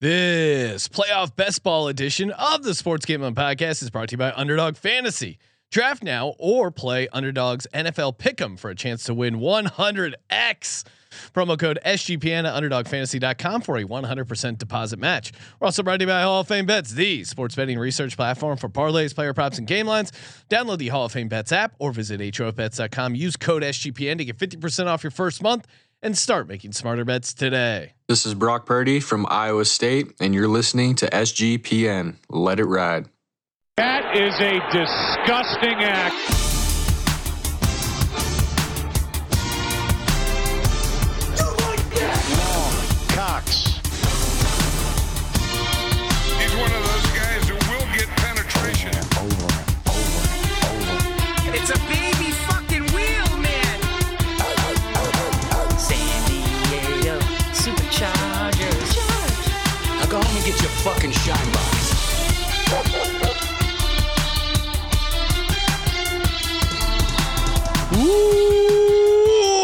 This playoff best ball edition of the Sports Gambling Podcast is brought to you by Underdog Fantasy. Draft now or play Underdog's NFL Pick'em for a chance to win 100x. Promo code SGPN at UnderdogFantasy.com for a 100% deposit match. We're also brought to you by Hall of Fame Bets, the sports betting research platform for parlays, player props, and game lines. Download the Hall of Fame Bets app or visit HOFBets.com. Use code SGPN to get 50% off your first month and start making smarter bets today. This is Brock Purdy from Iowa State, and you're listening to SGPN. Let it ride. That is a disgusting act.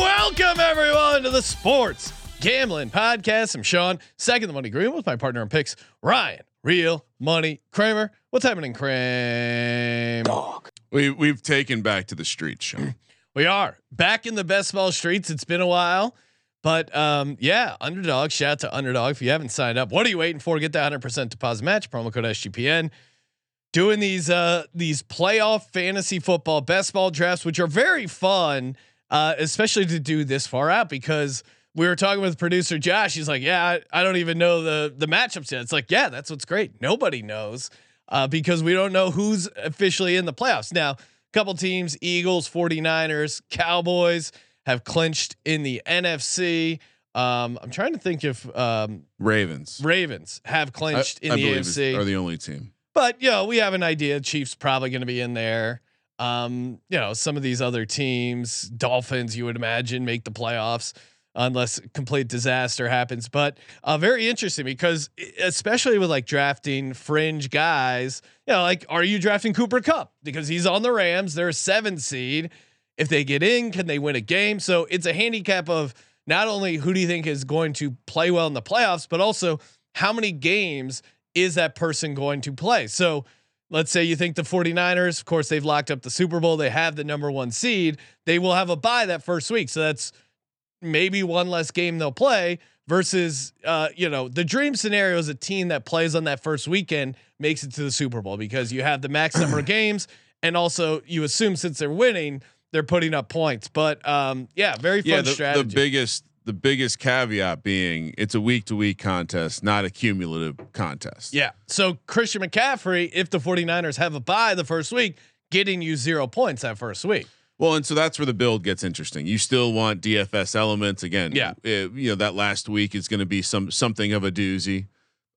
Welcome everyone to the Sports Gambling Podcast. I'm Sean, second the money green with my partner in picks, Ryan, real money Kramer. What's happening, Kramer? We we've taken back to the streets, Sean. We are back in the best ball streets. It's been a while, but um, yeah, underdog. Shout out to underdog. If you haven't signed up, what are you waiting for? Get that 100% deposit match. Promo code SGPN. Doing these uh these playoff fantasy football best ball drafts, which are very fun, uh, especially to do this far out because we were talking with producer Josh. He's like, "Yeah, I, I don't even know the the matchups yet." It's like, "Yeah, that's what's great. Nobody knows uh, because we don't know who's officially in the playoffs now." A couple teams, Eagles, 49ers, Cowboys have clinched in the NFC. Um, I'm trying to think if um, Ravens. Ravens have I, clinched in I the AFC. are the only team. But you know, we have an idea. Chiefs probably going to be in there. Um, you know, some of these other teams, Dolphins, you would imagine make the playoffs unless complete disaster happens. But uh, very interesting because especially with like drafting fringe guys, you know, like are you drafting Cooper Kupp because he's on the Rams? They're a seven seed. If they get in, can they win a game? So it's a handicap of not only who do you think is going to play well in the playoffs, but also how many games is that person going to play? So let's say you think the 49ers, of course, they've locked up the Super Bowl, they have the number one seed, they will have a bye that first week. So that's maybe one less game they'll play versus uh, you know, the dream scenario is a team that plays on that first weekend makes it to the Super Bowl because you have the max number of games and also you assume since they're winning, they're putting up points. But um, yeah, very fun Yeah, the, strategy. the biggest the biggest caveat being it's a week to week contest, not a cumulative contest. Yeah. So Christian McCaffrey, if the 49ers have a bye the first week, getting you zero points that first week. Well, and so that's where the build gets interesting. You still want DFS elements again. Yeah. uh, you know that last week is going to be some something of a doozy.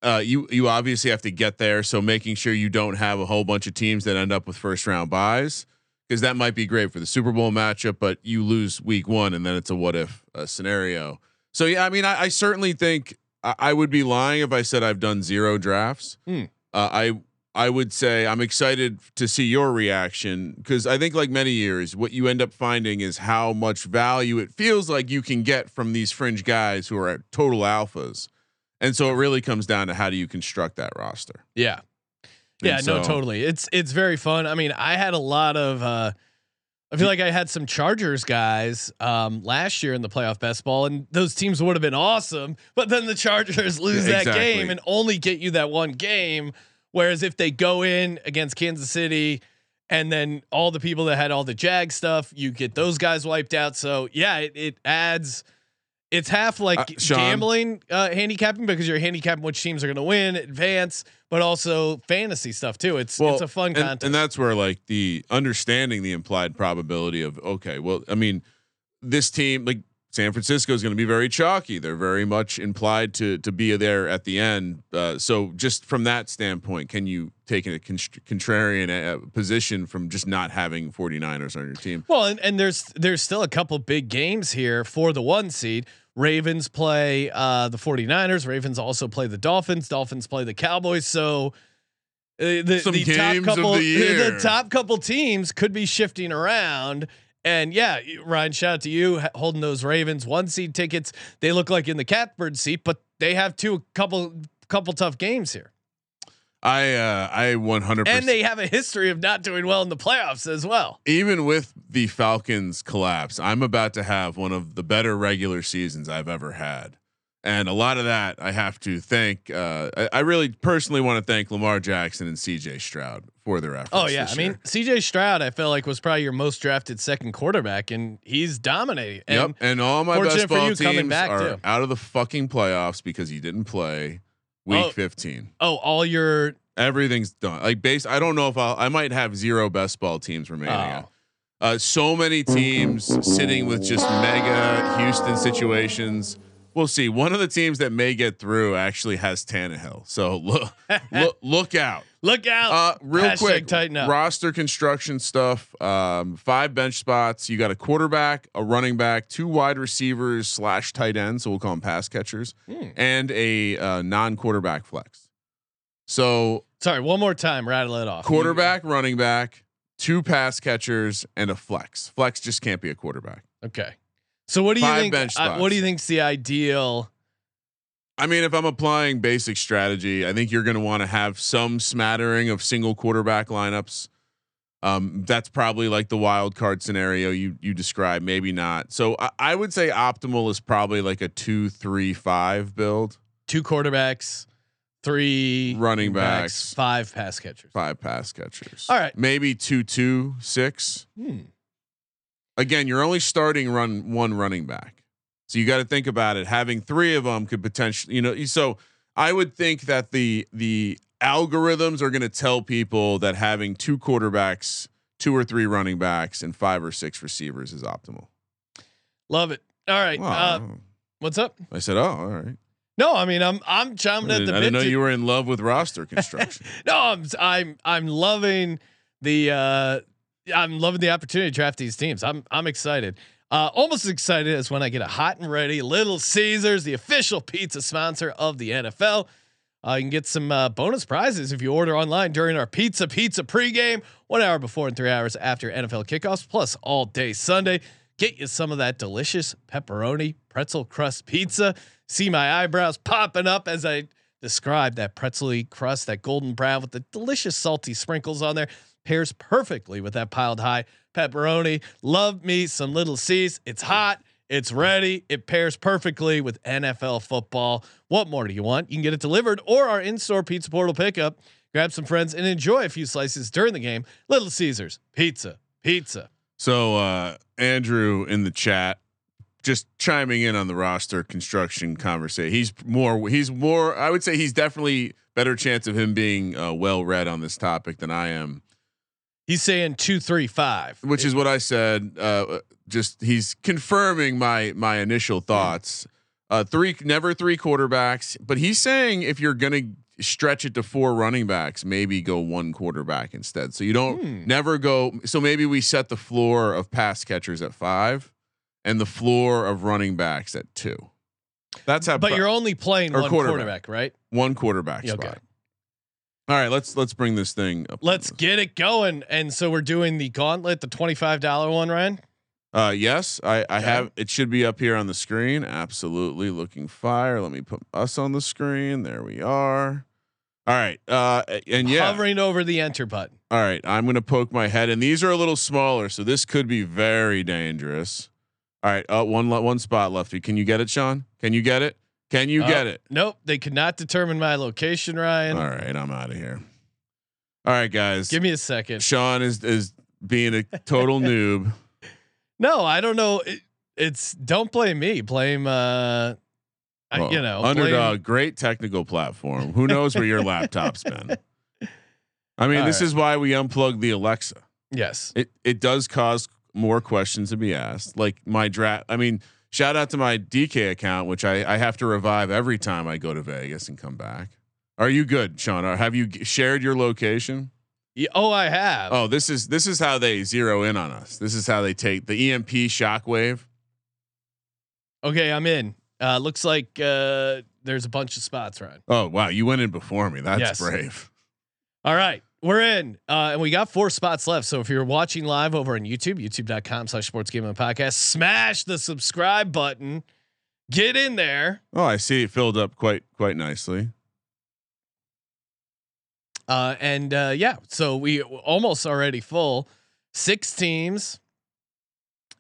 Uh, you you obviously have to get there, so making sure you don't have a whole bunch of teams that end up with first round buys because that might be great for the Super Bowl matchup, but you lose week one and then it's a what if uh, scenario. So yeah, I mean, I, I certainly think I, I would be lying if I said I've done zero drafts. Hmm. Uh, I I would say I'm excited to see your reaction because I think, like many years, what you end up finding is how much value it feels like you can get from these fringe guys who are total alphas. And so it really comes down to how do you construct that roster. Yeah. Yeah, And no, so- totally. It's it's very fun. I mean, I had a lot of uh I feel like I had some Chargers guys um last year in the playoff best ball and those teams would have been awesome, but then the Chargers lose Yeah, that game and only get you that one game whereas if they go in against Kansas City and then all the people that had all the Jag stuff, you get those guys wiped out. So, yeah, it, it adds it's half like Uh, gambling uh, handicapping because you're handicapping which teams are going to win, advance, but also fantasy stuff too. It's it's a fun and, contest. and that's where like the understanding the implied probability of okay, well, I mean, this team like San Francisco is going to be very chalky. They're very much implied to to be there at the end. Uh, so just from that standpoint, can you take a contrarian uh, position from just not having 49ers on your team? well, and, and there's there's still a couple big games here for the one seed. Ravens play uh, the 49ers. Ravens also play the Dolphins. Dolphins play the Cowboys. So uh, the, the top couple the the top couple teams could be shifting around. And yeah, Ryan, shout out to you holding those Ravens one seed tickets. They look like in the catbird seat, but they have two couple couple tough games here, I uh, I 100 and they have a history of not doing well in the playoffs as well. even with the Falcons collapse, I'm about to have one of the better regular seasons I've ever had. And a lot of that I have to thank. Uh, I, I really personally want to thank Lamar Jackson and CJ Stroud for their efforts. Oh yeah, I mean. CJ Stroud, I feel like was probably your most drafted second quarterback, and he's dominating. And yep. And all my best ball teams back, are too. out of the fucking playoffs because he didn't play week Oh. 15. oh, all your Everything's done. Like base, I don't know if I'll. I might have zero best ball teams remaining. Oh. Uh, so many teams sitting with just mega Houston situations. We'll see. One of the teams that may get through actually has Tannehill. So look, look, look out. look out. Uh, real Hashtag quick, tighten up. roster construction stuff. Um, five bench spots. You got a quarterback, a running back, two wide receivers slash tight ends. So we'll call them pass catchers, Hmm. and a uh, non-quarterback flex. So Sorry, one more time, rattle it off. quarterback, running back, two pass catchers, and a flex. Flex just can't be a quarterback. Okay. So what do you think? Uh, what do you think's the ideal? I mean, if I'm applying basic strategy, I think you're going to want to have some smattering of single quarterback lineups. Um, that's probably like the wild card scenario you you described. Maybe not. So I, I would say optimal is probably like a two, three, five build. Two quarterbacks, three Running backs. five pass catchers. Five pass catchers. All right. Maybe two, two, six. Hmm. Again, you're only starting run one running back. So you got to think about it. Having three of them could potentially, you know, so I would think that the the algorithms are going to tell people that having two quarterbacks, two or three running backs, and five or six receivers is optimal. Love it. All right. Uh, what's up? I said, oh, all right. No, I mean I'm I'm chomping at the didn't, I bit. didn't know to- you were in love with roster construction. no, I'm I'm I'm loving the uh I'm loving the opportunity to draft these teams. I'm I'm excited. Uh almost as excited as when I get a hot and ready Little Caesars, the official pizza sponsor of the NFL. Uh, you can get some uh, bonus prizes if you order online during our Pizza Pizza pregame, one hour before and three hours after NFL kickoffs, plus all day Sunday. Get you some of that delicious pepperoni pretzel crust pizza. See my eyebrows popping up as I describe that pretzely crust, that golden brown with the delicious salty sprinkles on there. Pairs perfectly with that piled high pepperoni. Love me some little C's. It's hot. It's ready. It pairs perfectly with NFL football. What more do you want? You can get it delivered or our in-store pizza portal pickup. Grab some friends and enjoy a few slices during the game. Little Caesars pizza, pizza. So uh Andrew in the chat just chiming in on the roster construction conversation. He's more he's more I would say he's definitely better chance of him being uh, well read on this topic than I am, He's saying two, three, five. which is what I said uh just he's confirming my my initial thoughts. Uh three never three quarterbacks, but he's saying if you're going to stretch it to four running backs, maybe go one quarterback instead. So you don't Hmm. never go. So maybe we set the floor of pass catchers at five, and the floor of running backs at two. That's how. but you're only playing one quarterback. quarterback, right? one quarterback Yeah, spot. All right, let's let's bring this thing up. Let's get it going. And so we're doing the gauntlet, the $25 one, Ryan. Uh, yes, I, I have. It should be up here on the screen. Absolutely, looking fire. Let me put us on the screen. There we are. All right. Uh, and yeah. Hovering over the enter button. All right, I'm gonna poke my head, and these are a little smaller, so this could be very dangerous. All right, uh, one one spot left. Can you get it, Sean? Can you get it? Can you Uh, get it? Nope. They could not determine my location, Ryan. All right, I'm out of here. All right, guys. Give me a second. Sean is is being a total noob. No, I don't know. It, it's don't blame me. Blame uh Well, you know, underdog, blame- great technical platform. Who knows where your laptop's been? I mean, All this right. is why we unplugged the Alexa. yes. It it does cause more questions to be asked. Like my draft. I mean, shout out to my DK account, which I I have to revive every time I go to Vegas and come back. Are you good, Sean? Or have you g- shared your location? Yeah, oh, I have. Oh, this is this is how they zero in on us. This is how they take the EMP shockwave. Okay, I'm in. Uh looks like uh there's a bunch of spots, Ryan. Oh wow, you went in before me. That's Yes. brave. All right, we're in, uh, and we got four spots left. So if you're watching live over on YouTube, youtube.com slash sports gambling podcast, smash the subscribe button. Get in there. Oh, I see it filled up quite quite nicely. Uh, and uh, yeah, so we almost already full. Six teams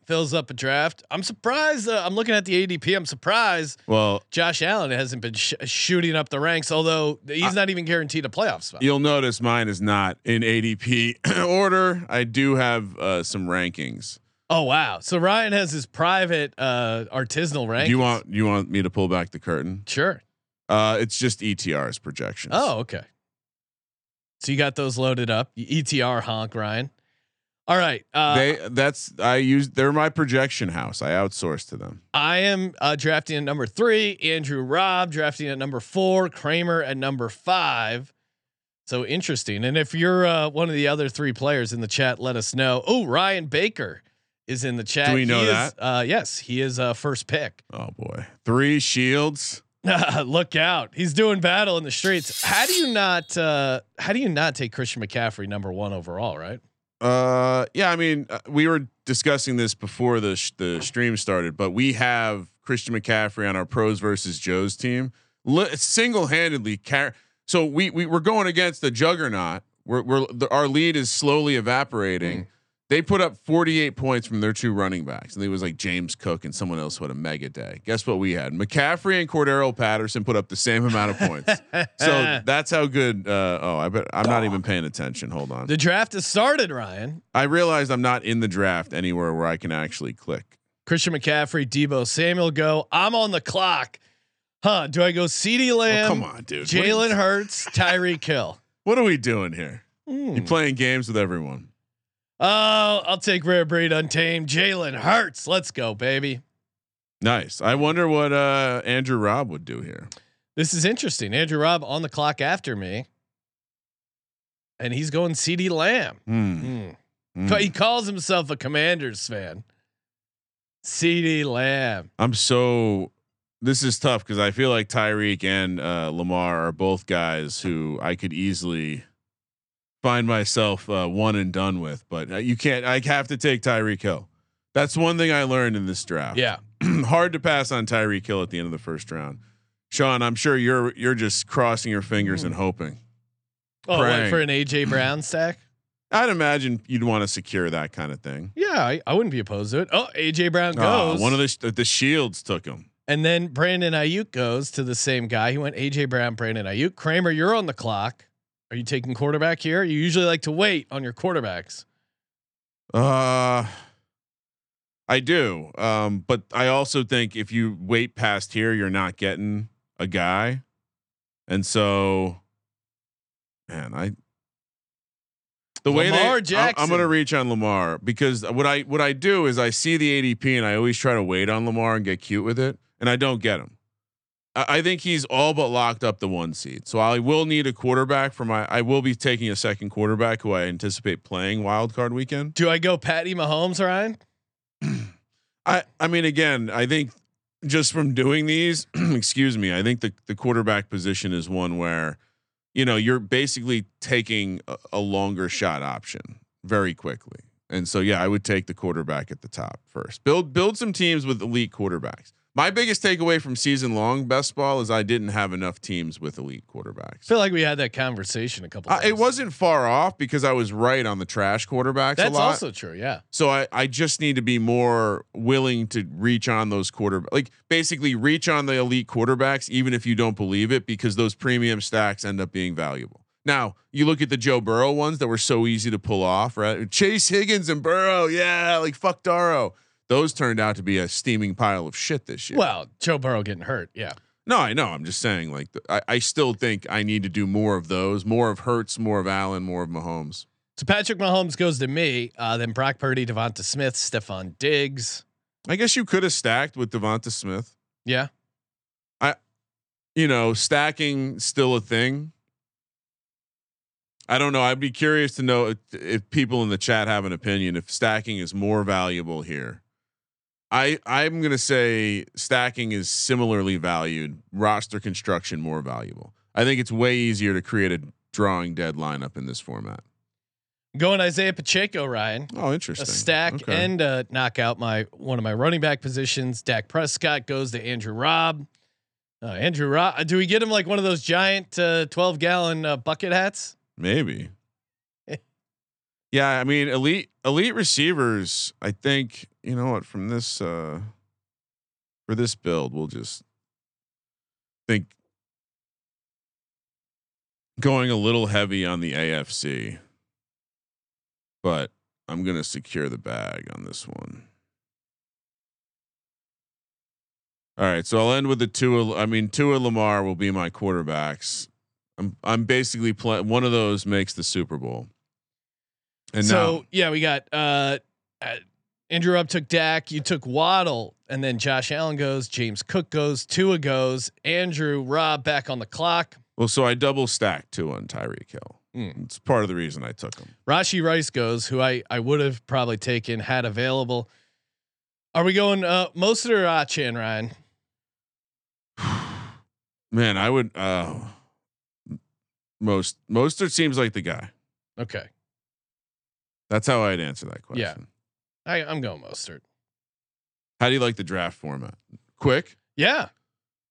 fills up a draft. I'm surprised. Uh, I'm looking at the ADP. I'm surprised Well, Josh Allen hasn't been sh- shooting up the ranks, although he's not even guaranteed a playoff spot. you'll notice mine is not in ADP order. I do have uh, some rankings. Oh wow! So Ryan has his private uh, artisanal rank. Do you want you want me to pull back the curtain? Sure. Uh, it's just ETR's projections. Oh, okay. So you got those loaded up. ETR honk, Ryan. All right. Uh, they that's I use they're my projection house. I outsource to them. I am uh, drafting at number three. Andrew Robb drafting at number four. Kramer at number five. So interesting. And if you're uh, one of the other three players in the chat, let us know. Oh, Ryan Baker is in the chat. Do we know He is, that? uh, yes, he is uh, first pick. Oh boy, three shields. Look out! He's doing battle in the streets. How do you not? Uh, how do you not take Christian McCaffrey number one overall? Right? Uh, yeah. I mean, uh, we were discussing this before the sh- the stream started, but we have Christian McCaffrey on our pros versus Joe's team, Li- single handedly. Car- so we we we're going against the juggernaut. We're, we're the, our lead is slowly evaporating. They put up 48 points from their two running backs, and it was like James Cook and someone else who had a mega day. Guess what we had? McCaffrey and Cordarrelle Patterson put up the same amount of points. so that's how good. Uh, oh, I bet I'm not even paying attention. Hold on. The draft has started, Ryan. I realized I'm not in the draft anywhere where I can actually click. Christian McCaffrey, Deebo Samuel go. I'm on the clock. Huh? Do I go CeeDee Lamb? Oh, come on, dude. You- Jalen Hurts, Tyreek Hill. What are we doing here? Hmm. You're playing games with everyone. Oh, I'll take Rare Breed Untamed. Jalen Hurts. Let's go, baby. Nice. I wonder what uh, Andrew Robb would do here. This is interesting. Andrew Robb on the clock after me, and he's going CeeDee Lamb. Hmm. He calls himself a Commanders fan. CeeDee Lamb. I'm so. This is tough because I feel like Tyreek and uh, Lamar are both guys who I could easily find myself uh, one and done with, but uh, you can't. I have to take Tyreek Hill. That's one thing I learned in this draft. Yeah. hard to pass on Tyreek Hill at the end of the first round. Sean, I'm sure you're you're just crossing your fingers and hoping. Oh, what, Praying. for an AJ Brown stack? I'd imagine you'd want to secure that kind of thing. Yeah, I, I wouldn't be opposed to it. Oh, AJ Brown Oh, goes. one of the sh- the Shields took him. And then Brandon Aiyuk goes to the same guy. He went AJ Brown, Brandon Aiyuk. Kramer, you're on the clock. Are you taking quarterback here? You usually like to wait on your quarterbacks. Uh, I do. Um, but I also think if you wait past here, you're not getting a guy, and so, man, I. The way Lamar they, I'm- I'm going to reach on Lamar because what I what I do is I see the ADP and I always try to wait on Lamar and get cute with it, and I don't get him. I, think he's all but locked up the one seed, so I will need a quarterback for my. I will be taking a second quarterback who I anticipate playing wild card weekend. Do I go Patty Mahomes, Ryan? I I mean again, I think just from doing these, excuse me, I think the the quarterback position is one where you know, you're basically taking a, a longer shot option very quickly. And so yeah, I would take the quarterback at the top first. Build build some teams with elite quarterbacks. My biggest takeaway from season long best ball is I didn't have enough teams with elite quarterbacks. I feel like we had that conversation a couple. Times. it wasn't far off because I was right on the trash quarterbacks a That's also true. Yeah. So I, I just need to be more willing to reach on those quarter like basically reach on the elite quarterbacks even if you don't believe it because those premium stacks end up being valuable. Now you look at the Joe Burrow ones that were so easy to pull off, right? Chase Higgins and Burrow, yeah, like fuck Darrow. Those turned out to be a steaming pile of shit this year. Well, Joe Burrow getting hurt. Yeah. no, I know. I'm just saying, like, the, I, I still think I need to do more of those, more of Hurts, more of Allen, more of Mahomes. So Patrick Mahomes goes to me. Uh, then Brock Purdy, Devonta Smith, Stefon Diggs. I guess you could have stacked with Devonta Smith. Yeah. I, you know, stacking still a thing. I don't know. I'd be curious to know if, if people in the chat have an opinion if stacking is more valuable here. I I'm gonna say stacking is similarly valued. Roster construction more valuable. I think it's way easier to create a drawing dead lineup in this format. Going Isaiah Pacheco, Ryan. Oh, interesting. A stack Okay. and uh, knock out my one of my running back positions. Dak Prescott goes to Andrew Robb. Uh, Andrew Robb. Do we get him like one of those giant uh, twelve gallon uh, bucket hats? Maybe. Yeah, I mean, elite elite receivers. I think you know what from this uh for this build, we'll just think going a little heavy on the AFC, but I'm gonna secure the bag on this one. All right, so I'll end with the two. I mean, Tua Lamar will be my quarterbacks. I'm I'm basically playing one of those makes the Super Bowl. And so now, yeah, we got uh, uh, Andrew Up took Dak, you took Waddle, and then Josh Allen goes, James Cook goes, Tua goes, Andrew Robb back on the clock. well, so I double stacked Tua and Tyreek Hill. Mm. It's part of the reason I took him. Rashee Rice goes, who I I would have probably taken had available. Are we going uh Mostert or Achane, Ryan? Man, I would. Uh, most Mostert seems like the guy. Okay. That's how I'd answer that question. Yeah. I, I'm going Mostert. How do you like the draft format? Quick, Yeah.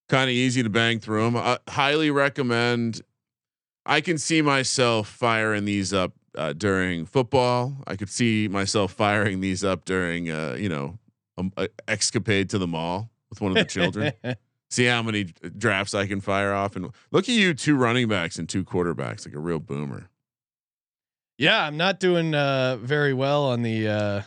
kind of easy to bang through them. I highly recommend. I can see myself firing these up uh, during football. I could see myself firing these up during, uh, you know, um, a escapade to the mall with one of the children. see how many drafts I can fire off. And look at you, two running backs and two quarterbacks, like a real boomer. Yeah, I'm not doing uh very well on the uh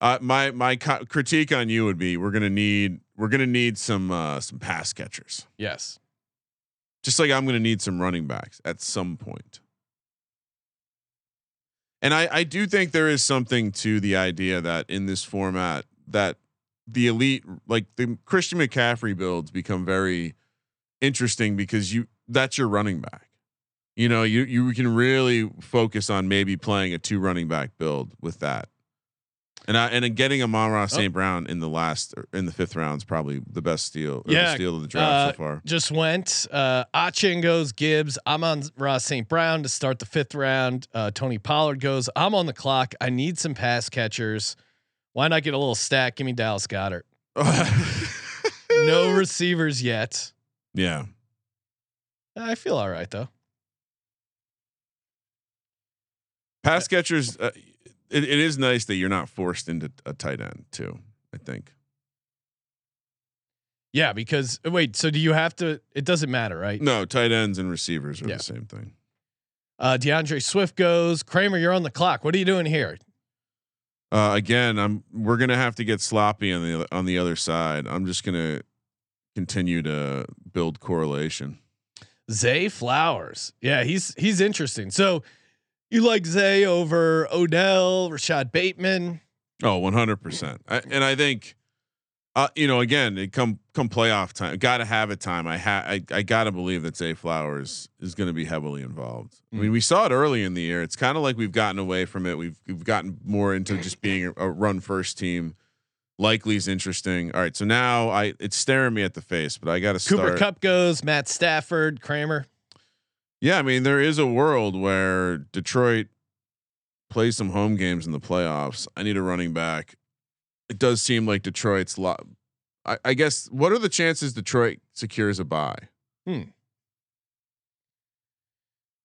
Uh, my my co- critique on you would be we're gonna need we're gonna need some uh, some pass catchers, yes. just like I'm gonna need some running backs at some point. And I I do think there is something to the idea that in this format that the elite like the Christian McCaffrey builds become very interesting because you that's your running back. You know, you you can really focus on maybe playing a two running back build with that. And I, and then getting Amon-Ra Oh. St. Brown in the last or in the fifth round is probably the best steal. Or Yeah, the steal of the draft uh, so far. Just went. Uh Achane goes, Gibbs. I'm on Ross St. Brown to start the fifth round. Uh Tony Pollard goes. I'm on the clock. I need some pass catchers. Why not get a little stack? Give me Dallas Goedert. No receivers yet. yeah, I feel all right though. Pass catchers. Uh, it, it is nice that you're not forced into a tight end too. I think. Yeah, because wait, so do you have to? It doesn't matter, right? No, tight ends and receivers are Yeah. the same thing. Uh, D'Andre Swift goes. Kramer, you're on the clock. What are you doing here? Uh, again, I'm we're gonna have to get sloppy on the on the other side. I'm just gonna continue to build correlation. Zay Flowers. Yeah, he's he's interesting. So you like Zay over Odell, Rashod Bateman. Oh, 100 percent. And I think, uh, you know, again, it come come playoff time, got to have it time. I ha- I, I got to believe that Zay Flowers is going to be heavily involved. I mean, we saw it early in the year. It's kind of like we've gotten away from it. We've we've gotten more into just being a, a run first team. Likely is interesting. All right, so now I it's staring me at the face, but I got to start. Cooper Kupp goes. Matt Stafford, Kramer. Yeah, I mean, there is a world where Detroit plays some home games in the playoffs. I need a running back. It does seem like Detroit's lot. I, I guess. What are the chances Detroit secures a bye? Uh,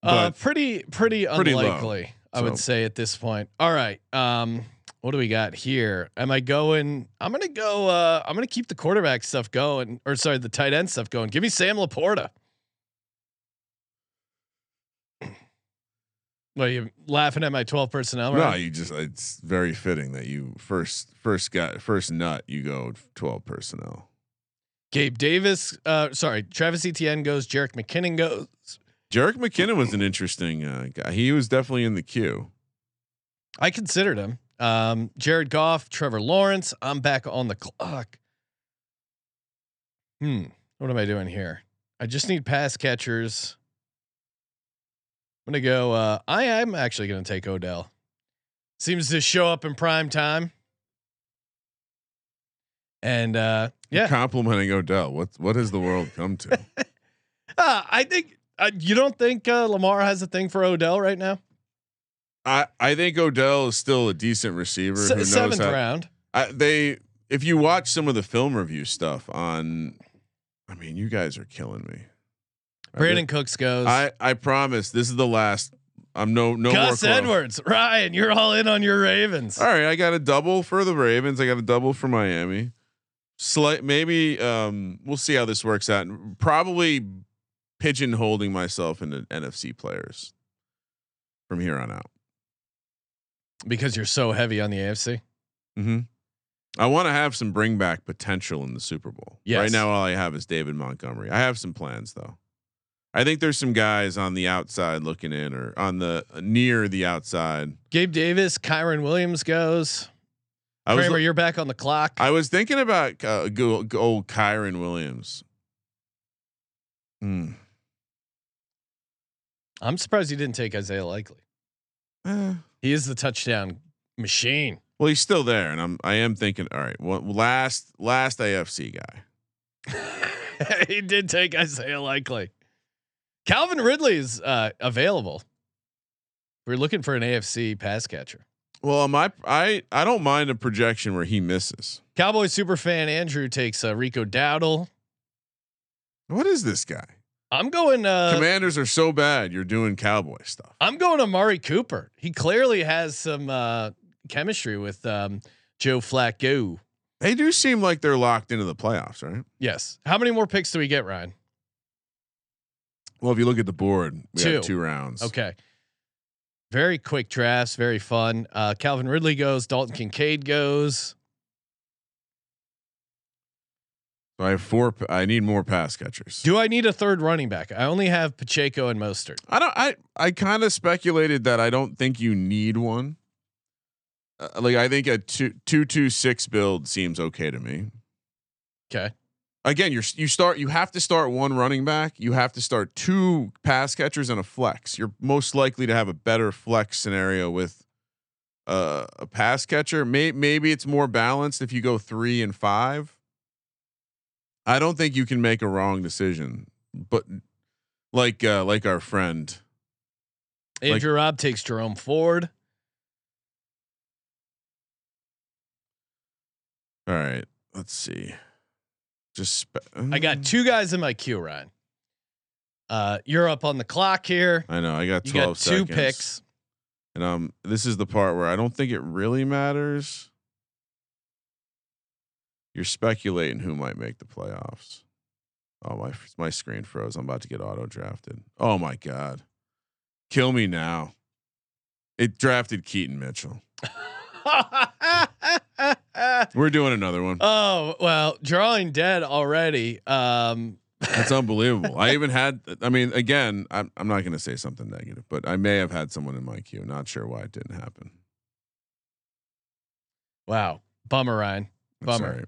But pretty pretty pretty low, unlikely, I would say at this point. All right. Um, what do we got here? Am I going? I'm gonna go. Uh, I'm gonna keep the quarterback stuff going, or sorry, the tight end stuff going. Give me Sam Laporta. Well, you laughing at my 12 personnel, No, you just. It's very fitting that you first first got first nut. You go twelve personnel. Gabe Davis, uh, sorry, Travis Etienne goes. Jerick McKinnon goes. Jerick McKinnon was an interesting uh, guy. He was definitely in the queue. I considered him. Um, Jared Goff, Trevor Lawrence. I'm back on the clock. Hmm. What am I doing here? I just need pass catchers. I'm gonna go. Uh, I am actually gonna take Odell. Seems to show up in prime time. And uh, yeah, complimenting Odell. What what has the world come to? uh, I think uh, you don't think uh, Lamar has a thing for Odell right now. I I think Odell is still a decent receiver. Se- who knows seventh how, round. I, they if you watch some of the film review stuff on, I mean, you guys are killing me. Brandin Cooks goes. I I promise this is the last. I'm no no Gus more. Edwards, Ryan, you're all in on your Ravens. All right, I got a double for the Ravens. I got a double for Miami. Slight, maybe um, we'll see how this works out. Probably pigeonholing myself into NFC players from here on out. Because you're so heavy on the AFC. Mm-hmm. I want to have some bring back potential in the Super Bowl. Yes. Right now, all I have is David Montgomery. I have some plans though. I think there's some guys on the outside looking in, or on the uh, near the outside. Gabe Davis, Kyren Williams goes. I was Kramer, you're back on the clock. I was thinking about uh, go, go old Kyren Williams. Hmm. I'm surprised you didn't take Isaiah Likely. Eh. He is the touchdown machine. Well, he's still there, and I'm I am thinking. All right, well, last last AFC guy. he did take Isaiah Likely. Calvin Ridley is uh, available. We're looking for an AFC pass catcher. Well, my I I don't mind a projection where he misses. Cowboy superfan Andrew takes uh, Rico Dowdle. What is this guy? I'm going. Uh, Commanders are so bad. You're doing cowboy stuff. I'm going to Amari Cooper. He clearly has some uh, chemistry with um, Joe Flacco. They do seem like they're locked into the playoffs, right? Yes. How many more picks do we get, Ryan? Well, if you look at the board, we Two. two rounds. Okay. Very quick drafts, very fun. Uh, Calvin Ridley goes. Dalton Kincaid goes. So I have four. I need more pass catchers. Do I need a third running back? I only have Pacheco and Mostert. I don't. I I kind of speculated that I don't think you need one. Uh, like I think a two two two six build seems okay to me. Okay. Again, you're you start. You have to start one running back. You have to start two pass catchers and a flex. You're most likely to have a better flex scenario with uh, a pass catcher. May, maybe it's more balanced if you go three and five. I don't think you can make a wrong decision, but like uh, like our friend Andrew Robb takes Jerome Ford. All right, let's see. Just spe- I got two guys in my queue, Ryan. Uh, you're up on the clock here. I know I got You twelve got two seconds. picks. and um, this is the part where I don't think it really matters. You're speculating who might make the playoffs. Oh my, my screen froze. I'm about to get auto drafted. Oh my god, kill me now. It drafted Keaton Mitchell. We're doing another one. oh well, drawing dead already. Um, That's unbelievable. I even had. I mean, again, I'm I'm not going to say something negative, but I may have had someone in my queue. Not sure why it didn't happen. wow, bummer, Ryan. Bummer. right.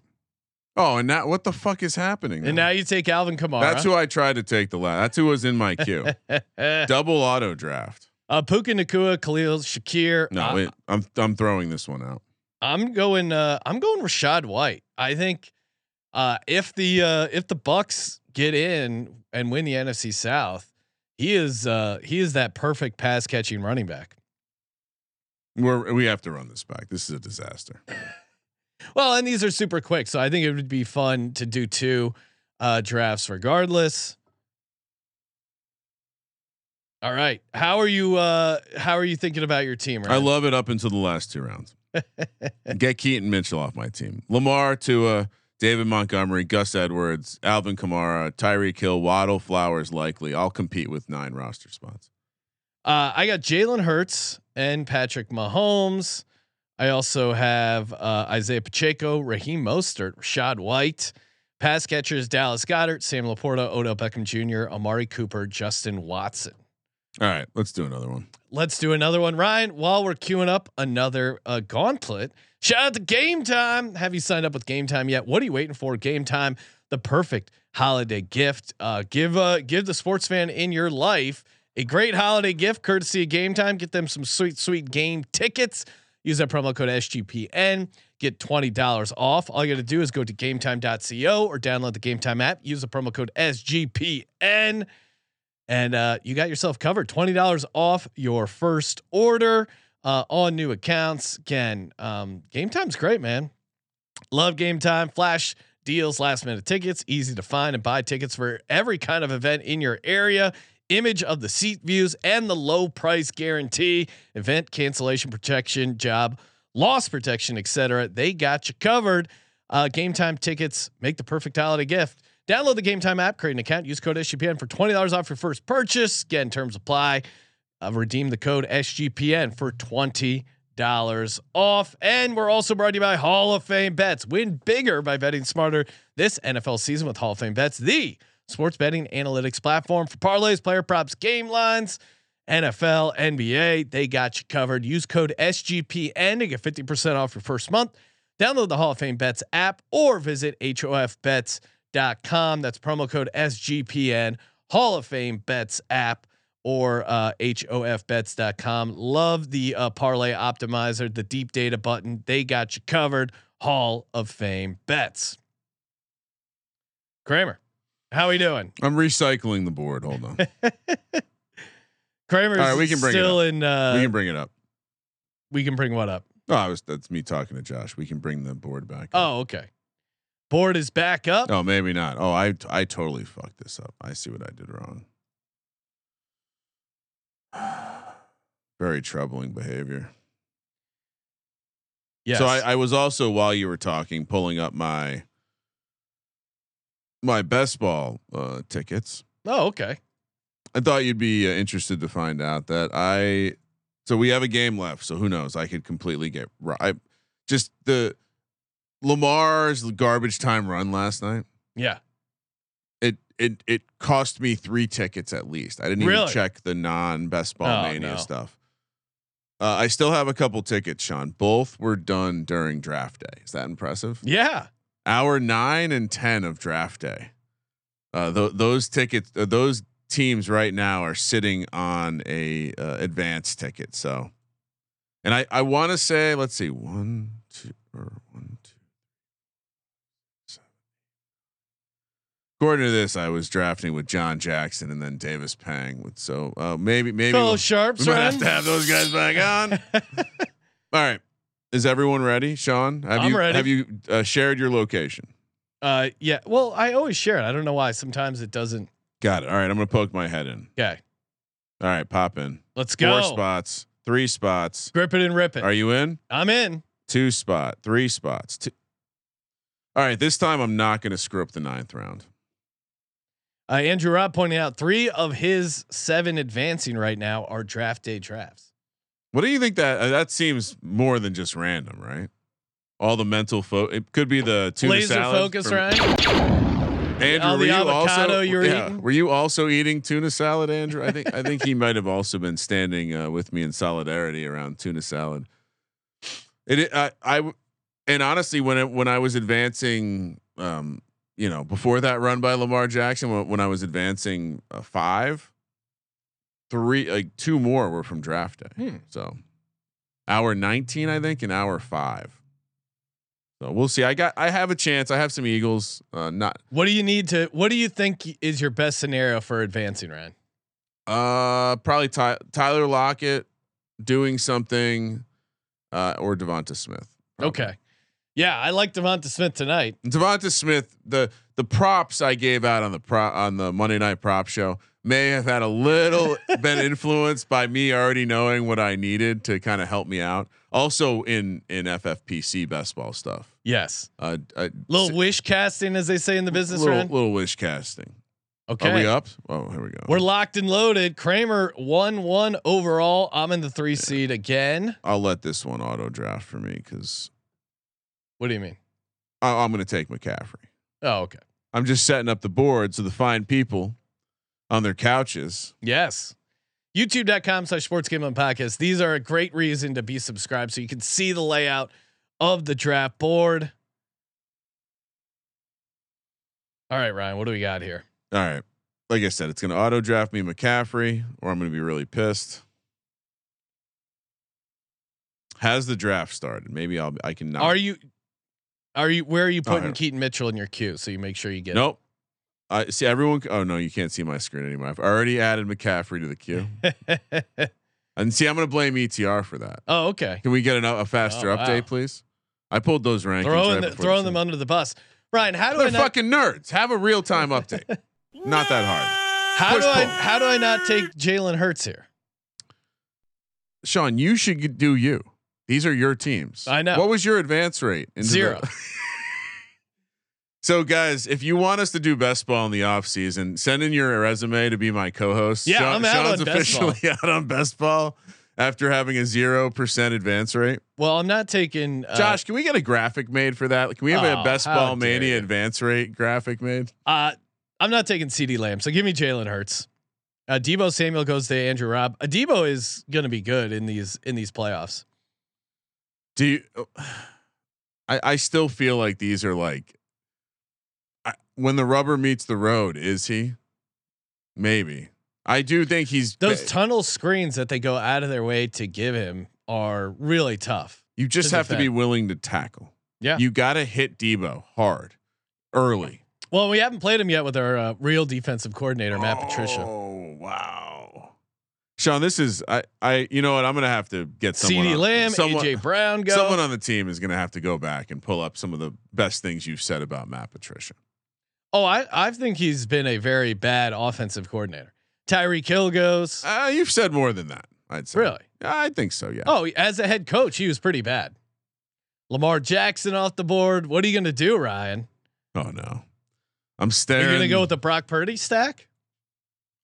Oh, and now what the fuck is happening? And now you take Alvin Kamara. that's who I tried to take the last. That's who was in my queue. Double auto draft. uh, Puka Nacua, Khalil Shakir. No, Uh, wait, I'm I'm throwing this one out. I'm going. Uh, I'm going Rachaad White. I think uh, if the uh, if the Bucs get in and win the NFC South, he is uh, he is that perfect pass catching running back. We're we have to run this back. This is a disaster. Well, and these are super quick, so I think it would be fun to do two uh, drafts regardless. All right, how are you? Uh, how are you thinking about your team? I love it up until the last two rounds. Get Keaton Mitchell off my team. Lamar to uh, David Montgomery, Gus Edwards, Alvin Kamara, Tyreek Hill, Waddle, Flowers, likely. I'll compete with nine roster spots. Uh, I got Jalen Hurts and Patrick Mahomes. I also have uh, Isaiah Pacheco, Raheem Mostert, Rachaad White, pass catchers Dallas Goedert, Sam Laporta, Odell Beckham Jr., Amari Cooper, Justin Watson. All right, let's do another one. Let's do another one, Ryan. While we're queuing up another uh, gauntlet, shout out to Game Time. Have you signed up with Game Time yet? What are you waiting for? Game Time, the perfect holiday gift. Uh, give uh, give the sports fan in your life a great holiday gift, courtesy of Game Time. Get them some sweet, sweet game tickets. Use that promo code SGPN. Get twenty dollars off. All you got to do is go to GameTime.co or download the Game Time app. Use the promo code SGPN and uh, you got yourself covered. Twenty dollars off your first order uh, on new accounts. Again, um, Game Time's great, man. Love Game Time. Flash deals, last minute tickets, easy to find and buy tickets for every kind of event in your area. image of the seat views, and the low price guarantee, event cancellation protection, job loss protection, etc. They got you covered. Uh, game time tickets make the perfect holiday gift. Download the Game Time app, create an account, use code SGPN for twenty dollars off your first purchase. Again, terms apply. Uh, redeem the code SGPN for twenty dollars off. And we're also brought to you by Hall of Fame Bets. Win bigger by betting smarter this NFL season with Hall of Fame Bets, the sports betting analytics platform for parlays, player props, game lines. NFL, NBA, they got you covered. Use code SGPN to get 50% off your first month. Download the Hall of Fame Bets app or visit HOFBets.com. That's promo code SGPN, Hall of Fame Bets app or uh, HOFBets.com. Love the uh, parlay optimizer, the deep data button. They got you covered. Hall of Fame Bets. Kramer, how are we doing? I'm recycling the board. Hold on. Kramer's All right, we can bring it still up. in. Uh, we can bring it up. we can bring what up? Oh, I was that's me talking to Josh. We can bring the board back. up. Oh, okay. Board is back up. Oh, maybe not. Oh, I I totally fucked this up. I see what I did wrong. Very troubling behavior. yes. So I, I was also while you were talking pulling up my my best ball uh, tickets. oh, okay. I thought you'd be uh, interested to find out that I. So we have a game left. So who knows? I could completely get right. I, just the Lamar's garbage time run last night. Yeah. It it it cost me three tickets at least. I didn't even check the non best ball Oh, mania no. stuff. Uh, I still have a couple tickets, Sean. Both were done during draft day. Is that impressive? Yeah. Hour nine and ten of draft day. Uh, th- those tickets, uh, those teams right now are sitting on a uh, advance ticket. So, and I I want to say, let's see, one, two, or one, two, seven. According to this, I was drafting with John Jackson and then Davis Pang. With so uh, maybe maybe we'll- sharps, we might have to have those guys back on. All right. Is everyone ready, Sean? Have I'm you ready. have you uh, shared your location? Uh, yeah. Well, I always share it. I don't know why. Sometimes it doesn't. Got it. All right, I'm gonna poke my head in. Okay. All right, pop in. Let's go. Four spots, three spots. Grip it and rip it. Are you in? I'm in. Two spot, three spots. Two. All right, this time I'm not gonna screw up the ninth round. Uh, Andrew Robb pointing out three of his seven advancing right now are draft day drafts. What do you think that uh, that seems more than just random, right? All the mental fo It could be the tuna salad. Laser salad focus, Ryan. Andrew, All were you also you were yeah, eating? were you also eating tuna salad, Andrew? I think I think he might have also been standing uh, with me in solidarity around tuna salad. It I, I and honestly when it, when I was advancing, um, you know, before that run by Lamar Jackson, when, when I was advancing uh, five, three like two more were from draft day. Hmm. So hour nineteen, I think, and hour five. So we'll see. I got I have a chance. I have some Eagles. Uh, not What do you need to? What do you think is your best scenario for advancing, Ryan? Uh, probably Ty- Tyler Lockett doing something, uh, or Devonta Smith. probably. Okay. Yeah, I like Devonta Smith tonight. Devonta Smith. The the props I gave out on the pro on the Monday Night Prop Show may have had a little been influenced by me already knowing what I needed to kind of help me out. Also in in FFPC best ball stuff. Yes. Uh, uh Little wish casting, as they say in the business, little, little wish casting. Okay. Are we up? Oh, here we go. We're locked and loaded. Kramer one one overall. I'm in the three seed again. I'll let this one auto draft for me because What do you mean? I'm going to take McCaffrey. Oh, okay. I'm just setting up the board so the fine people on their couches. Yes. YouTube.com slash sports gambling podcast. These are a great reason to be subscribed so you can see the layout of the draft board. All right, Ryan, what do we got here? All right. Like I said, it's going to auto draft me McCaffrey, or I'm going to be really pissed. Has the draft started? Maybe I'll I can not. Are you are you where are you putting here. Keaton Mitchell in your queue so you make sure you get Nope. I see everyone. Oh no, you can't see my screen anymore. I've already added McCaffrey to the queue, and see, I'm going to blame ETR for that. oh, okay. Can we get an, a faster Oh, wow. update, please? I pulled those rankings. Throwing right the, throwing them under the bus. Ryan, how do I They're not fucking nerds. Have a real time update. Not that hard. How Push do I how do I not take Jalen Hurts here? Sean, you should do you. These are your teams. I know. What was your advance rate? into the- Zero. so, guys, if you want us to do best ball in the off season, send in your resume to be my co-host. Yeah, I'm out Sean's on best ball. officially out on best ball after having a zero percent advance rate. Well, I'm not taking uh, Josh, can we get a graphic made for that? Can we have Oh, a best ball mania you. advance rate graphic made? Uh, I'm not taking CeeDee Lamb, so give me Jalen Hurts. Uh, Deebo Samuel goes to Andrew Robb. Uh, Deebo is going to be good in these in these playoffs. Do you? I I still feel like these are like, I, when the rubber meets the road. Is he? Maybe. I do think he's Those ba- tunnel screens that they go out of their way to give him are really tough. you just to have to be willing to tackle. Yeah. You got to hit Deebo hard, early. Well, we haven't played him yet with our uh, real defensive coordinator Matt Patricia. Oh wow, Sean, this is I I you know what I'm gonna have to get someone CeeDee Lamb, someone, AJ Brown go. Someone on the team is gonna have to go back and pull up some of the best things you've said about Matt Patricia. oh, I I think he's been a very bad offensive coordinator. Tyreek Hill goes. Uh, you've said more than that. I'd say. really? I think so. Yeah. Oh, as a head coach, he was pretty bad. Lamar Jackson off the board. What are you going to do, Ryan? Oh no. I'm staring. You're going to go with the Brock Purdy stack?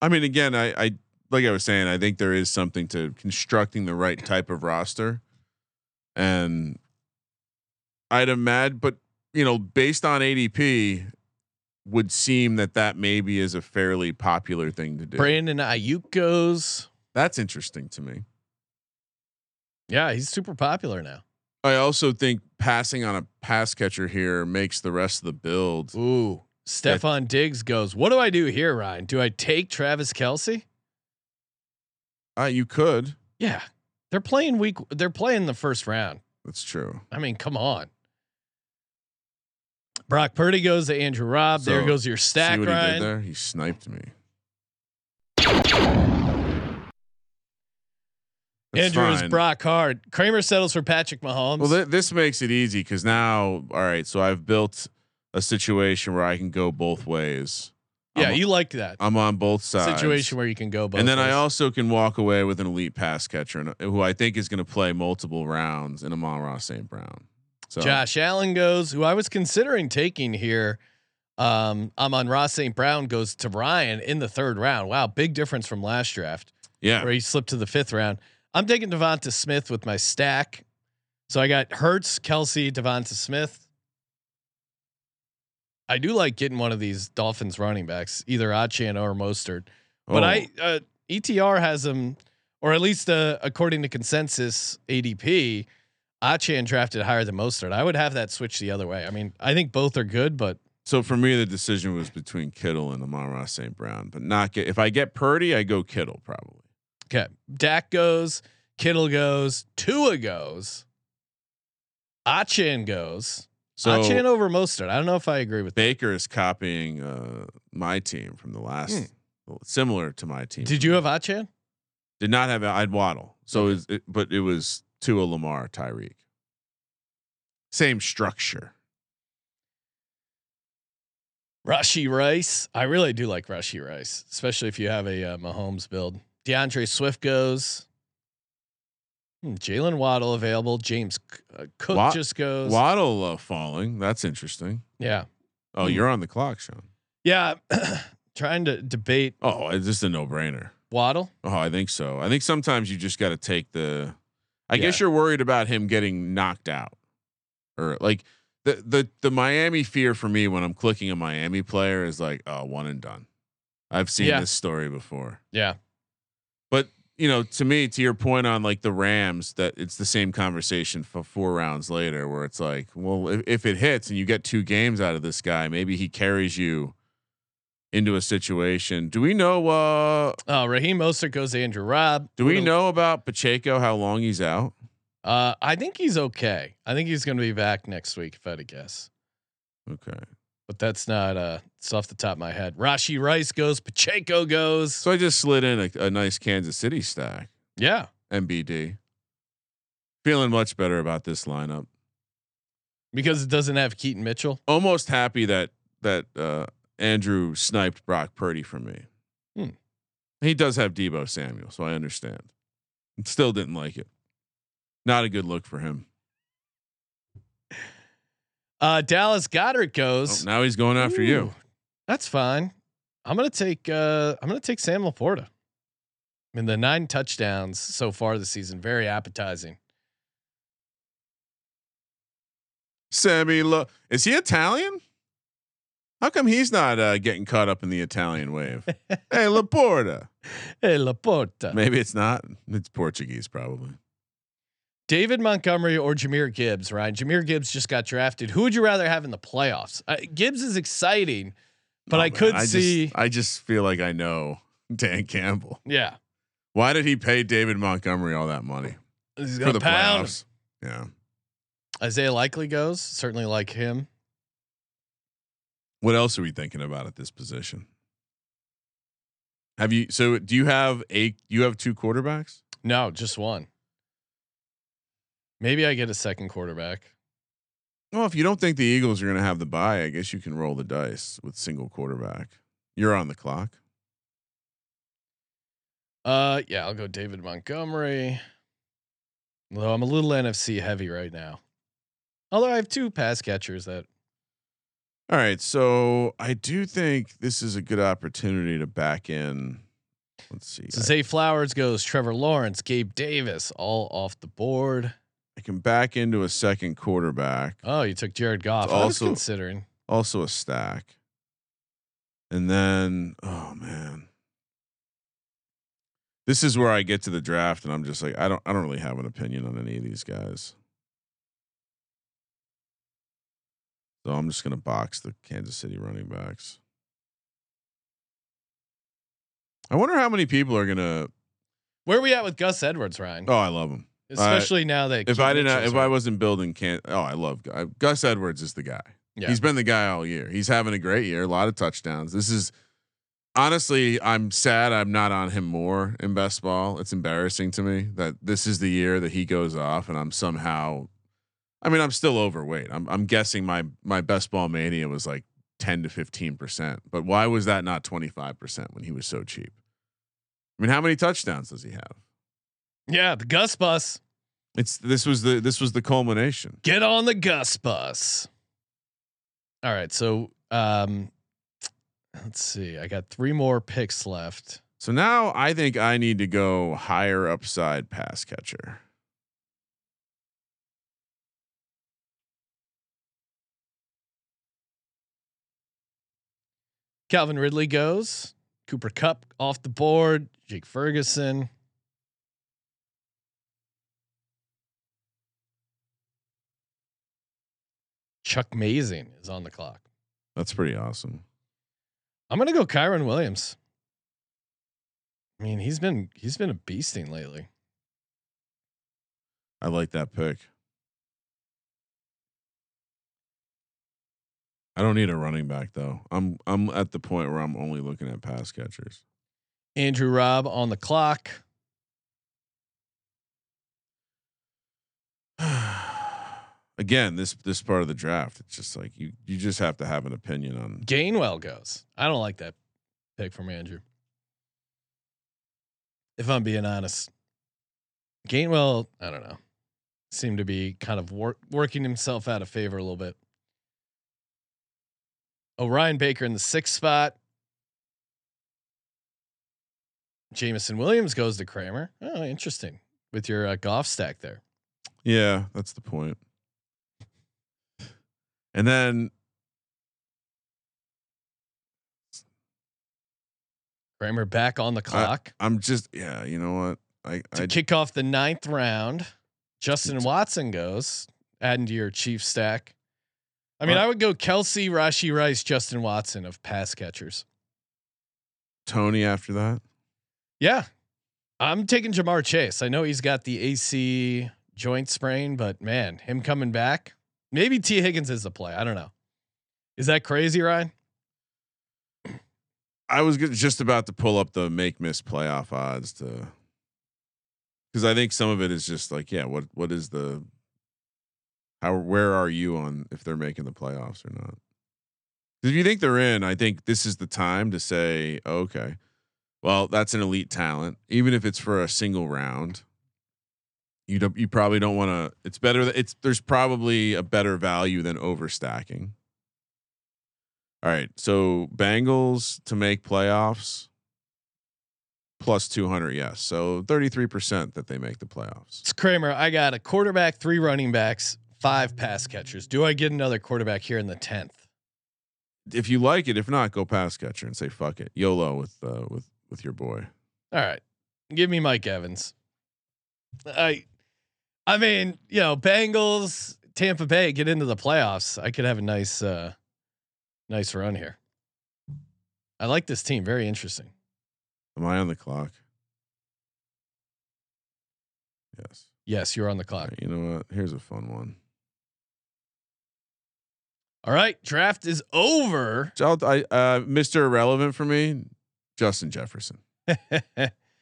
I mean, again, I, I like I was saying, I think there is something to constructing the right type of roster, and I'd imagine, but you know, based on ADP, would seem that that maybe is a fairly popular thing to do. Brandon Aiyuk goes. That's interesting to me. Yeah, he's super popular now. I also think passing on a pass catcher here makes the rest of the build. Ooh, Stefon Diggs goes. What do I do here, Ryan? Do I take Travis Kelce? Uh, you could. Yeah, they're playing week. They're playing the first round. That's true. I mean, come on. Brock Purdy goes to Andrew Robb. there goes your See stack, what he did there? He sniped me. That's Andrews, fine. Brock hard. Kramer settles for Patrick Mahomes. Well, th- this makes it easy because now, all right. So I've built a situation where I can go both ways. Yeah, I'm, you like that I'm on both sides. situation where you can go both. and then I also can walk away with an elite pass catcher and, who I think is going to play multiple rounds in Amon-Ra St. Brown. So Josh Allen goes, who I was considering taking here. Um, Amon-Ra St. Brown goes to Ryan in the third round. Wow, big difference from last draft yeah, where he slipped to the fifth round. I'm taking Devonta Smith with my stack. So I got Hurts, Kelce, Devonta Smith. I do like getting one of these Dolphins running backs, either Achane or Mostert. But Oh, I uh, ETR has him, or at least uh, according to consensus ADP, Achane drafted higher than Mostert. I would have that switch the other way. I mean, I think both are good, but so for me the decision was between Kittle and Amon-Ra St. Brown, but not get if I get Purdy, I go Kittle probably. okay. Dak goes, Kittle goes, Tua goes, Achane goes. So I Achane over Mostert. I don't know if I agree with that. Baker is copying uh, my team from the last, similar to my team. Hmm. Did you have Achane? Did not have I'd Waddle. So is it, but it was Tua Lamar Tyreek. Same structure. Rashee Rice. I really do like Rashee Rice, especially if you have a uh, Mahomes build. D'Andre Swift goes. Hmm, Jalen Waddle available. James uh, Cook Wa- just goes. Waddle uh, falling. That's interesting. Yeah. Oh, Hmm. you're on the clock, Sean. Yeah. Trying to debate Oh, it's just a no brainer. Waddle. Oh, I think so. I think sometimes you just got to take the. I guess you're worried about him getting knocked out, or like the the the Miami fear for me when I'm clicking a Miami player is like, oh, one and done. I've seen Yeah. this story before. Yeah. You know, to me, to your point on like the Rams, that it's the same conversation for four rounds later, where it's like, well, if, if it hits and you get two games out of this guy, maybe he carries you into a situation. Do we know? uh Oh, Raheem Mostert goes to Andrew Robb. Do we know about Pacheco? How long he's out? Uh, I think he's okay. I think he's going to be back next week, if I had to guess. Okay, But that's not uh, it's off the top of my head. Rashee Rice goes. Pacheco goes. so I just slid in a, a nice Kansas City stack. yeah. MBD. Feeling much better about this lineup. Because it doesn't have Keaton Mitchell. Almost happy that that uh, Andrew sniped Brock Purdy from me. He does have Deebo Samuel, so I understand. Still didn't like it. Not a good look for him. Uh, Dallas Goedert Oh, goes. now he's going after you. That's fine. I'm gonna take. Uh, I'm gonna take Sam LaPorta. I mean, the nine touchdowns so far this season, very appetizing. Sammy, Lo- is he Italian? How come he's not uh, getting caught up in the Italian wave? hey, LaPorta. Hey, LaPorta. Maybe it's not. It's Portuguese, probably. David Montgomery or Jahmyr Gibbs, Ryan. Jahmyr Gibbs just got drafted. Who would you rather have in the playoffs? Uh, Gibbs is exciting, but Oh, I could I just- see. I just feel like I know Dan Campbell. yeah, Why did he pay David Montgomery all that money he's for the pound. playoffs? Yeah. Isaiah Likely goes. Certainly like him. What else are we thinking about at this position? Have you? So do you have a? You have two quarterbacks? No, just one. Maybe I get a second quarterback. Well, if you don't think the Eagles are going to have the bye, I guess you can roll the dice with single quarterback. You're on the clock. Uh, yeah, I'll go David Montgomery. Although I'm a little NFC heavy right now. Although I have two pass catchers that All right, so I do think this is a good opportunity to back in. Let's see. so Zay Flowers goes, Trevor Lawrence, Gabe Davis, all off the board. I can back into a second quarterback, Oh, you took Jared Goff. It's I was also- considering. also a stack, and then oh man, this is where I get to the draft, and I'm just like, I don't, I don't really have an opinion on any of these guys. So I'm just gonna box the Kansas City running backs. I wonder how many people are gonna. Where are we at with Gus Edwards, Ryan? Oh, I love him. Especially now that If I didn't, if I wasn't building, can oh, I love Gu- Gus Edwards is the guy. yeah. He's been the guy all year. He's having a great year, a lot of touchdowns. This is honestly, I'm sad I'm not on him more in best ball. It's embarrassing to me that this is the year that he goes off and I'm somehow I mean, I'm still overweight. I'm I'm guessing my my best ball mania was like 10 to 15%. But why was that not 25% when he was so cheap? I mean, how many touchdowns does he have? Yeah, the Gus bus. It's this was the this was the culmination. Get on the Gus bus. All right, so um let's see. I got three more picks left. So now I think I need to go higher upside pass catcher. Calvin Ridley goes. Cooper Kupp off the board. Jake Ferguson. Chuck Mazing is on the clock. That's pretty awesome. I'm gonna go Kyren Williams. I mean, he's been he's been a beasting lately. I like that pick. I don't need a running back though. I'm I'm at the point where I'm only looking at pass catchers. Andrew Robb on the clock. Again, this this part of the draft, it's just like you you just have to have an opinion on. Gainwell goes. I don't like that pick from Andrew. If I'm being honest, Gainwell, I don't know, seemed to be kind of work, working himself out of favor a little bit. Orion Baker in the sixth spot. Jameson Williams goes to Kramer. Oh, interesting. With your uh, Goff stack there. Yeah, that's the point. And then Kramer back on the clock I'm just yeah, you know what? I to I kick off the ninth round. Justin Watson goes, adding to your chief stack. I mean, Well- I would go Kelce, Rashee Rice, Justin Watson of pass catchers. Tony after that. Yeah. I'm taking Ja'Marr Chase. I know he's got the AC joint sprain, but man, him coming back. Maybe Tee Higgins is the play. I don't know. Is that crazy, Ryan? I was just about to pull up the make miss playoff odds to because I think some of it is just like, yeah, what what is the how where are you on if they're making the playoffs or not? If you think they're in, I think this is the time to say, okay, Well, that's an elite talent, even if it's for a single round. You don't. You probably don't want to. It's better. that It's there's probably a better value than overstacking. All right, so Bengals to make playoffs plus two hundred. Yes, so thirty three percent that they make the playoffs. It's Kramer. I got a quarterback, three running backs, five pass catchers. Do I get another quarterback here in the tenth? If you like it, if not, go pass catcher and say fuck it, YOLO with uh, with with your boy. All right, give me Mike Evans. I, I mean, you know, Bengals, Tampa Bay get into the playoffs. I could have a nice, uh, nice run here. I like this team. Very interesting. Am I on the clock? Yes. Yes, you're on the clock. right, you know what? Here's a fun one. All right, draft is over. So I, uh, Mr. Irrelevant for me, Justin Jefferson.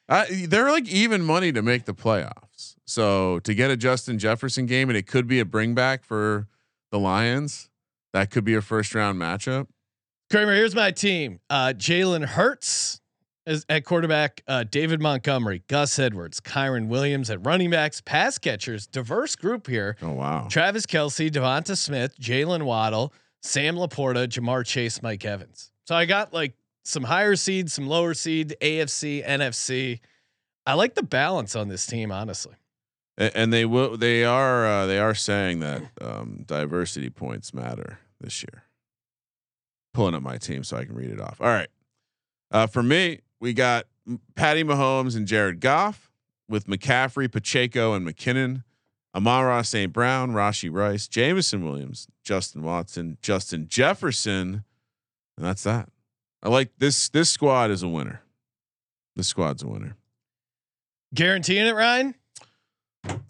I, they're like even money to make the playoffs. So to get a Justin Jefferson game, and it could be a bring back for the Lions. That could be a first round matchup. Kramer, here's my team. Uh, Jalen Hurts is at quarterback. Uh, David Montgomery, Gus Edwards, Kyren Williams at running backs. Pass catchers, diverse group here. Oh wow. Travis Kelce, Devonta Smith, Jalen Waddle, Sam LaPorta, Ja'Marr Chase, Mike Evans. So I got like some higher seed, some lower seed, AFC, NFC. I like the balance on this team, honestly. And they will. They are. Uh, they are saying that um, diversity points matter this year. Pulling up my team so I can read it off. All right. Uh, for me, we got Patty Mahomes and Jared Goff with McCaffrey, Pacheco, and McKinnon. Amon-Ra St. Brown, Rashee Rice, Jameson Williams, Justin Watson, Justin Jefferson, and that's that. I like this. This squad is a winner. This squad's a winner. Guaranteeing it, Ryan?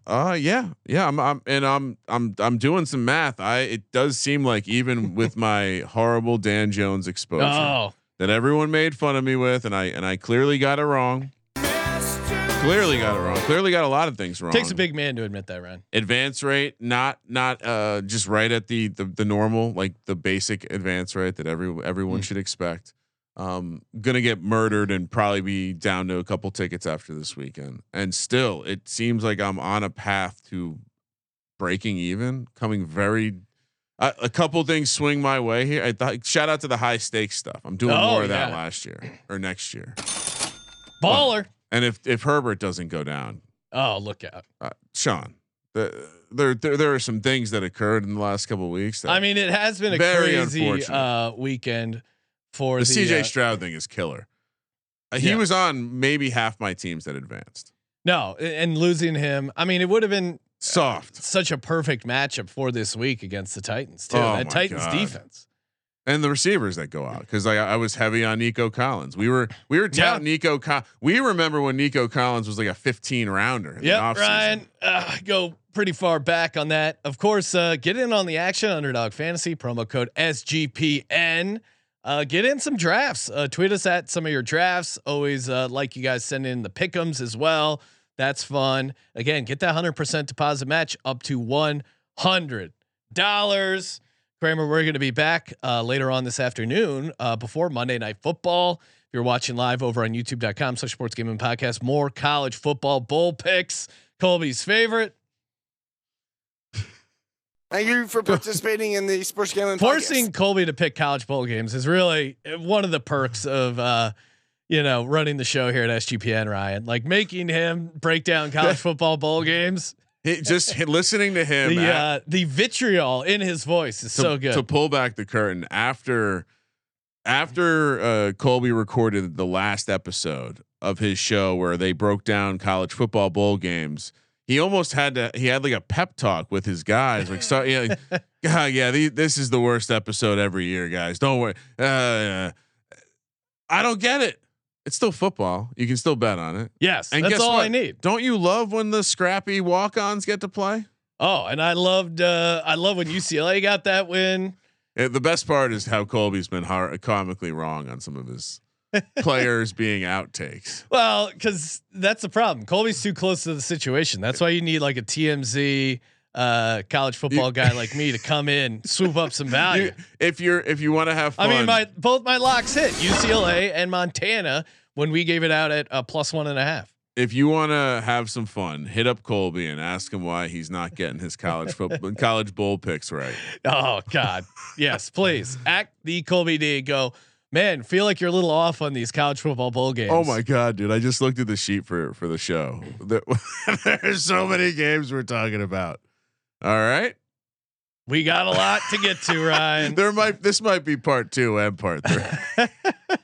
Uh yeah. Yeah, I'm I'm and I'm I'm I'm doing some math. I it does seem like even with my horrible Dan Jones exposure Oh, that everyone made fun of me with and I and I clearly got it wrong. Clearly got it wrong. Clearly got a lot of things wrong. takes a big man to admit that, Ryan. advance rate not not uh just right at the the, the normal like the basic advance rate that every everyone Mm. should expect um gonna get murdered and probably be down to a couple tickets after this weekend and still it seems like i'm on a path to breaking even coming very uh, a couple things swing my way here i thought shout out to the high stakes stuff i'm doing Oh, more of that last year or next year Baller. and if if herbert doesn't go down Oh, look out. uh, Sean, the, there, there there are some things that occurred in the last couple of weeks. That I mean, it has been a Very crazy uh, weekend for the, the, CJ uh, Stroud thing is killer. Uh, he Yeah. was on maybe half my teams that advanced. No, and losing him. I mean, it would have been Soft such a perfect matchup for this week against the Titans too. Oh that Titans God. defense. and the receivers that go out because I, I was heavy on Nico Collins. We were we were touting Nico. Co- we remember when Nico Collins was like a 15 rounder. in the Yep, offseason. Ryan, uh, go pretty far back on that. Of course, uh, get in on the action. Underdog Fantasy promo code SGPN. Uh, get in some drafts. Uh, tweet us at some of your drafts. Always uh, like you guys send in the pickums as well. That's fun. Again, get that hundred percent deposit match up to one hundred dollars. Kramer, we're going to be back uh, later on this afternoon uh, before Monday Night Football. If you're watching live over on youtube.com slash sports gambling podcast, more college football bowl picks. Colby's favorite. Thank you for participating in the Sports Gambling Forcing Podcast. Colby to pick college bowl games is really one of the perks of, uh, you know, running the show here at SGPN, Ryan. Like making him break down college football bowl games. He- just listening to him. The at- uh, the vitriol in his voice is to, so good. to pull back the curtain after after uh, Colby recorded the last episode of his show where they broke down college football bowl games. He almost had to. He had like a pep talk with his guys. Like, so, yeah, God, yeah. The, this is the worst episode every year, guys. Don't worry. Uh, I don't get it. It's still football. You can still bet on it. yes, And that's guess all what? I need. Don't you love when the scrappy walk-ons get to play? Oh, and I loved uh I love when UCLA got that win. The best part is how Colby's been har comically wrong on some of his players being outtakes. Well, because that's the problem. Colby's too close to the situation. That's why you need like a TMZ uh college football guy like me to come in, swoop up some value. You- if you're if you want to have fun. I mean, my both my locks hit UCLA and Montana when we gave it out at a plus one and a half. if you want to have some fun, hit up Colby and ask him why he's not getting his college football, college bowl picks right. Oh God, yes, please act the Colby D. Go, man. Feel like you're a little off on these college football bowl games. Oh my god, dude! I just looked at the sheet for for the show. There's so many games we're talking about. All right, we got a lot to get to, Ryan. there might this might be part two and part three.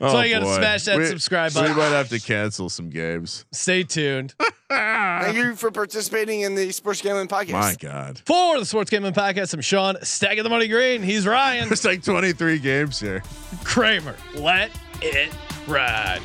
So Oh, you gotta boy. smash that subscribe so button. We might have to cancel some games. Stay tuned Thank you for participating in the Sports Gambling Podcast. My god, for the Sports Gaming Podcast. I'm Sean, Stag of the Money Green. He's Ryan there's like 23 games here. Kramer. Let it ride.